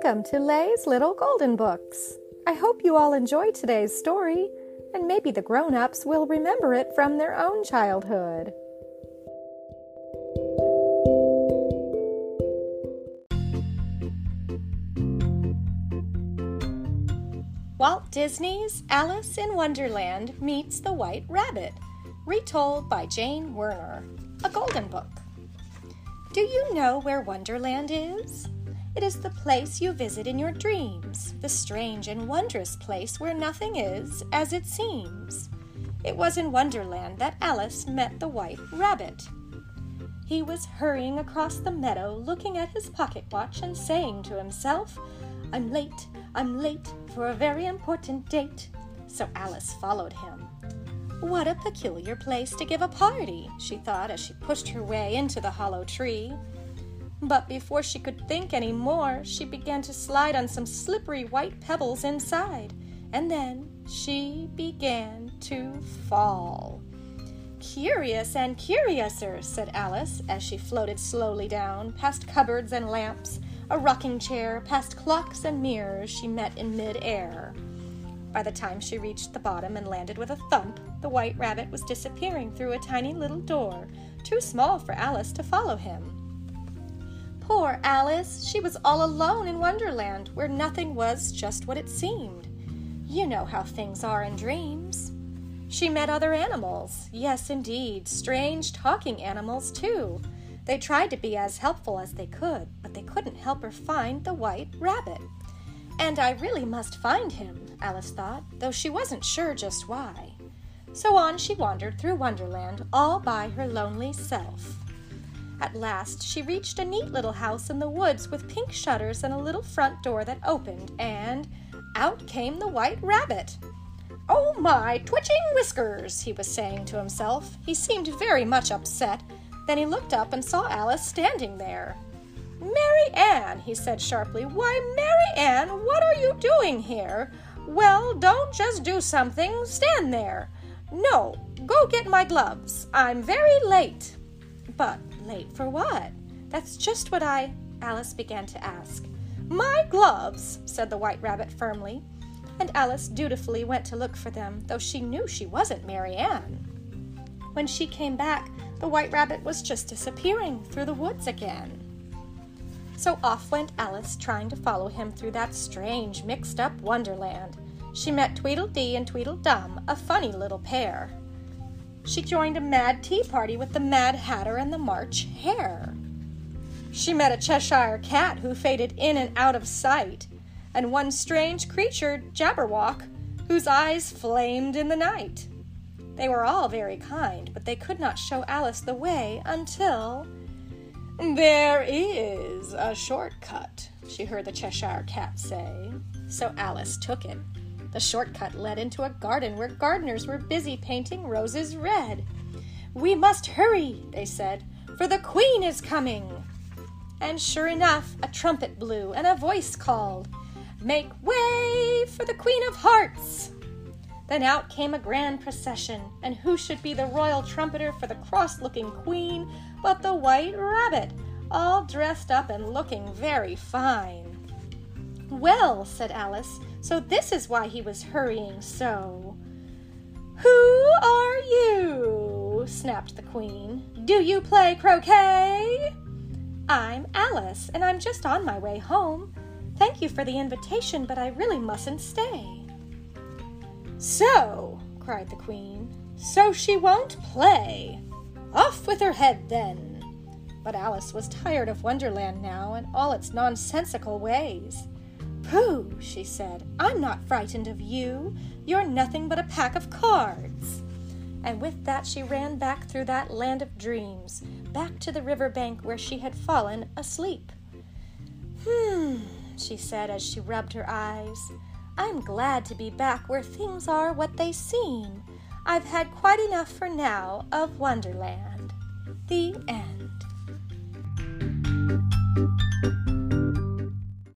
Welcome to Lay's Little Golden Books. I hope you all enjoy today's story, and maybe the grown ups will remember it from their own childhood. Walt Disney's Alice in Wonderland Meets the White Rabbit, retold by Jane Werner, a golden book. Do you know where Wonderland is? It is the place you visit in your dreams, the strange and wondrous place where nothing is as it seems. It was in Wonderland that Alice met the White Rabbit. He was hurrying across the meadow, looking at his pocket watch and saying to himself, I'm late, I'm late for a very important date. So Alice followed him. What a peculiar place to give a party, she thought as she pushed her way into the hollow tree. But before she could think any more, she began to slide on some slippery white pebbles inside, and then she began to fall. Curious and curiouser, said Alice as she floated slowly down, past cupboards and lamps, a rocking chair, past clocks and mirrors she met in mid-air. By the time she reached the bottom and landed with a thump, the white rabbit was disappearing through a tiny little door, too small for Alice to follow him. Poor Alice! She was all alone in Wonderland, where nothing was just what it seemed. You know how things are in dreams. She met other animals. Yes, indeed, strange talking animals, too. They tried to be as helpful as they could, but they couldn't help her find the white rabbit. And I really must find him, Alice thought, though she wasn't sure just why. So on she wandered through Wonderland all by her lonely self. At last she reached a neat little house in the woods with pink shutters and a little front door that opened, and out came the white rabbit. Oh, my twitching whiskers, he was saying to himself. He seemed very much upset. Then he looked up and saw Alice standing there. Mary Ann, he said sharply. Why, Mary Ann, what are you doing here? Well, don't just do something, stand there. No, go get my gloves. I'm very late. But late for what? That's just what I. Alice began to ask. My gloves, said the White Rabbit firmly, and Alice dutifully went to look for them, though she knew she wasn't Mary Ann. When she came back, the White Rabbit was just disappearing through the woods again. So off went Alice, trying to follow him through that strange, mixed up wonderland. She met Tweedledee and Tweedledum, a funny little pair she joined a mad tea party with the Mad Hatter and the March Hare. She met a Cheshire cat who faded in and out of sight, and one strange creature, Jabberwock, whose eyes flamed in the night. They were all very kind, but they could not show Alice the way until. There is a shortcut, she heard the Cheshire cat say. So Alice took it. The shortcut led into a garden where gardeners were busy painting roses red. We must hurry, they said, for the queen is coming. And sure enough, a trumpet blew and a voice called, Make way for the Queen of Hearts! Then out came a grand procession, and who should be the royal trumpeter for the cross looking queen but the white rabbit, all dressed up and looking very fine. Well, said Alice, so this is why he was hurrying so. Who are you? snapped the Queen. Do you play croquet? I'm Alice, and I'm just on my way home. Thank you for the invitation, but I really mustn't stay. So, cried the Queen, so she won't play. Off with her head, then. But Alice was tired of Wonderland now and all its nonsensical ways. Pooh, she said, I'm not frightened of you. You're nothing but a pack of cards. And with that, she ran back through that land of dreams, back to the river bank where she had fallen asleep. Hmm, she said as she rubbed her eyes. I'm glad to be back where things are what they seem. I've had quite enough for now of Wonderland. The end.